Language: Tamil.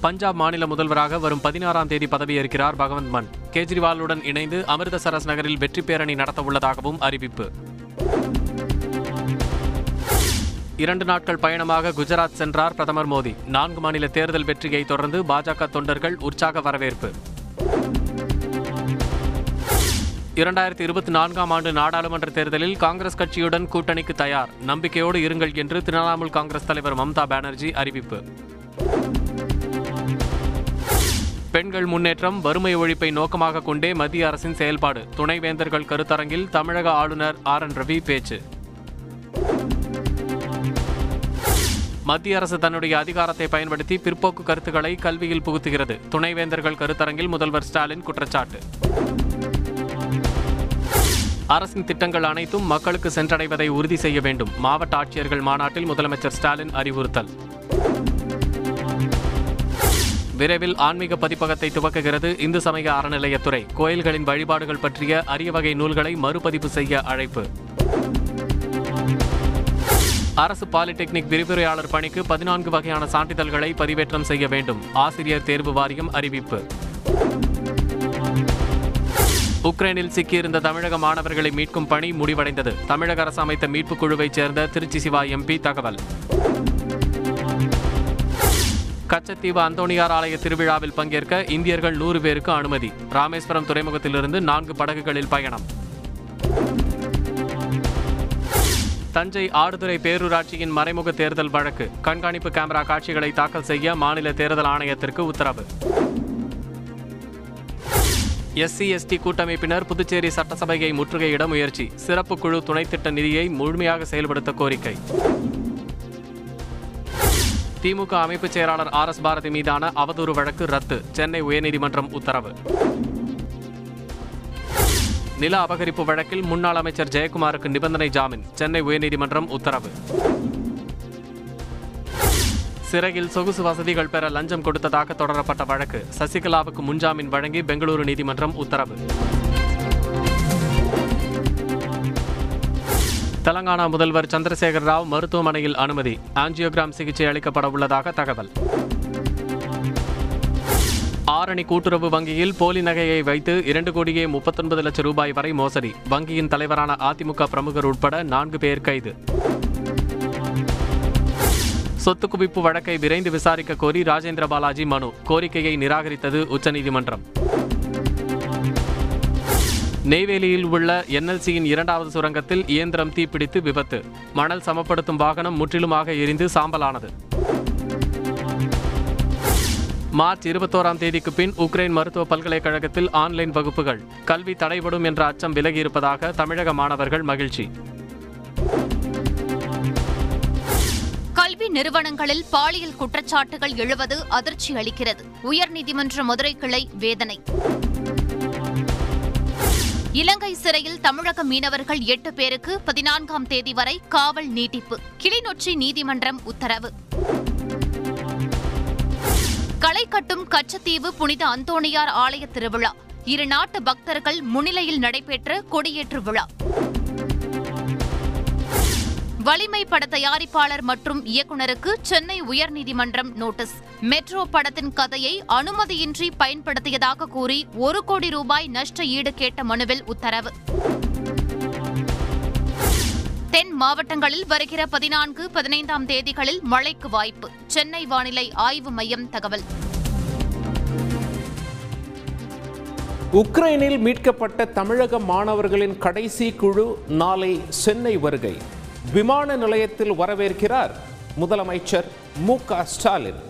பஞ்சாப் மாநில முதல்வராக வரும் பதினாறாம் தேதி பதவியேற்கிறார் பகவந்த் மன். கேஜ்ரிவாலுடன் இணைந்து அமிர்தசரஸ் நகரில் வெற்றி பேரணி நடத்த உள்ளதாகவும் அறிவிப்பு. இரண்டு நாட்கள் பயணமாக குஜராத் சென்றார் பிரதமர் மோடி. நான்கு மாநில தேர்தல் வெற்றியை தொடர்ந்து பாஜக தொண்டர்கள் உற்சாக வரவேற்பு. இரண்டாயிரத்தி இருபத்தி நான்காம் ஆண்டு நாடாளுமன்ற தேர்தலில் காங்கிரஸ் கட்சியுடன் கூட்டணிக்கு தயார். நம்பிக்கையோடு இருங்கள் என்று திரிணாமுல் காங்கிரஸ் தலைவர் மம்தா பானர்ஜி அறிவிப்பு. பெண்கள் முன்னேற்றம் வறுமை ஒழிப்பை நோக்கமாக கொண்டே மத்திய அரசின் செயல்பாடு. துணைவேந்தர்கள் கருத்தரங்கில் தமிழக ஆளுநர் ஆர். என். ரவி பேச்சு. மத்திய அரசு தன்னுடைய அதிகாரத்தை பயன்படுத்தி பிற்போக்கு கருத்துக்களை கல்வியில் புகுத்துகிறது. துணைவேந்தர்கள் கருத்தரங்கில் முதல்வர் ஸ்டாலின் குற்றச்சாட்டு. அரசின் திட்டங்கள் அனைத்தும் மக்களுக்கு சென்றடைவதை உறுதி செய்ய வேண்டும். மாவட்ட ஆட்சியர்கள் மாநாட்டில் முதலமைச்சர் ஸ்டாலின் அறிவுறுத்தல். விரைவில் ஆன்மீக பதிப்பகத்தை துவக்குகிறது. இந்து சமய அறநிலையத்துறை. கோயில்களின் வழிபாடுகள் பற்றிய அரிய வகை நூல்களை மறுபதிப்பு செய்ய அழைப்பு. அரசு பாலிடெக்னிக் விரிவுரையாளர் பணிக்கு பதினான்கு வகையான சான்றிதழ்களை பதிவேற்றம் செய்ய வேண்டும். ஆசிரியர் தேர்வு வாரியம் அறிவிப்பு. உக்ரைனில் சிக்கியிருந்த தமிழக மாணவர்களை மீட்கும் பணி முடிவடைந்தது. தமிழக அரசு அமைத்த மீட்புக் குழுவைச் சேர்ந்த திருச்சி சிவா எம்பி தகவல். கச்சத்தீவு அந்தோணியார் ஆலய திருவிழாவில் பங்கேற்க இந்தியர்கள் நூறு பேருக்கு அனுமதி. ராமேஸ்வரம் துறைமுகத்திலிருந்து நான்கு படகுகளில் பயணம். தஞ்சை ஆடுதுறை பேரூராட்சியின் மறைமுக தேர்தல் வழக்கு. கண்காணிப்பு கேமரா காட்சிகளை தாக்கல் செய்ய மாநில தேர்தல் ஆணையத்திற்கு உத்தரவு. எஸ்சி எஸ்டி கூட்டமைப்பினர் புதுச்சேரி சட்டசபையை முற்றுகையிட முயற்சி. சிறப்பு குழு துணைத்திட்ட நிதியை முழுமையாக செயல்படுத்த கோரிக்கை. திமுக அமைப்பு செயலாளர் ஆர் எஸ் பாரதி மீதான அவதூறு வழக்கு ரத்து. சென்னை உயர்நீதிமன்றம் உத்தரவு. நில அபகரிப்பு வழக்கில் முன்னாள் அமைச்சர் ஜெயக்குமாருக்கு நிபந்தனை ஜாமீன். சென்னை உயர்நீதிமன்றம் உத்தரவு. சிறையில் சொகுசு வசதிகள் பெற லஞ்சம் கொடுத்ததாக தொடரப்பட்ட வழக்கு. சசிகலாவுக்கு முன்ஜாமீன் வழங்கி பெங்களூரு நீதிமன்றம் உத்தரவு. தெலங்கானா முதல்வர் சந்திரசேகர் ராவ் மருத்துவமனையில் அனுமதி. ஆஞ்சியோகிராம் சிகிச்சை அளிக்கப்பட உள்ளதாக தகவல். ஆரணி கூட்டுறவு வங்கியில் போலி நகையை வைத்து இரண்டு கோடியே முப்பத்தொன்பது லட்சம் ரூபாய் வரை மோசடி. வங்கியின் தலைவரான அதிமுக பிரமுகர் உட்பட நான்கு பேர் கைது. சொத்து குவிப்பு வழக்கை விரைந்து விசாரிக்க கோரி ராஜேந்திர பாலாஜி மனு. கோரிக்கையை நிராகரித்தது உச்சநீதிமன்றம். நெய்வேலியில் உள்ள என்எல்சியின் இரண்டாவது சுரங்கத்தில் இயந்திரம் தீப்பிடித்து விபத்து. மணல் சமப்படுத்தும் வாகனம் முற்றிலுமாக எரிந்து சாம்பலானது. மார்ச் இருபத்தோராம் தேதிக்கு பின் உக்ரைன் மருத்துவ பல்கலைக்கழகத்தில் ஆன்லைன் வகுப்புகள். கல்வி தடைபடும் என்ற அச்சம் விலகியிருப்பதாக தமிழக மாணவர்கள் மகிழ்ச்சி. கல்வி நிறுவனங்களில் பாலியல் குற்றச்சாட்டுகள் எழுவது அதிர்ச்சி அளிக்கிறது உயர்நீதிமன்ற மதுரை கிளை வேதனை. இலங்கை சிறையில் தமிழக மீனவர்கள் எட்டு பேருக்கு பதினான்காம் தேதி வரை காவல் நீட்டிப்பு. கிளிநொச்சி நீதிமன்றம் உத்தரவு. களை கட்டும் கச்சத்தீவு புனித அந்தோணியார் ஆலய திருவிழா. இரு நாட்டு பக்தர்கள் முன்னிலையில் நடைபெற்ற கொடியேற்று விழா. வலிமை பட தயாரிப்பாளர் மற்றும் இயக்குனருக்கு சென்னை உயர்நீதிமன்றம் நோட்டீஸ். மெட்ரோ படத்தின் கதையை அனுமதியின்றி பயன்படுத்தியதாக கூறி ஒரு கோடி ரூபாய் நஷ்ட ஈடு கேட்ட மனுவில் உத்தரவு. தென் மாவட்டங்களில் வருகிற பதினான்கு பதினைந்தாம் தேதிகளில் மழைக்கு வாய்ப்பு. சென்னை வானிலை ஆய்வு மையம் தகவல். உக்ரைனில் மீட்கப்பட்ட தமிழக மாணவர்களின் கடைசி குழு நாளை சென்னை வருகை. விமான நிலையத்தில் வரவேற்கிறார் முதலமைச்சர் மு க ஸ்டாலின்.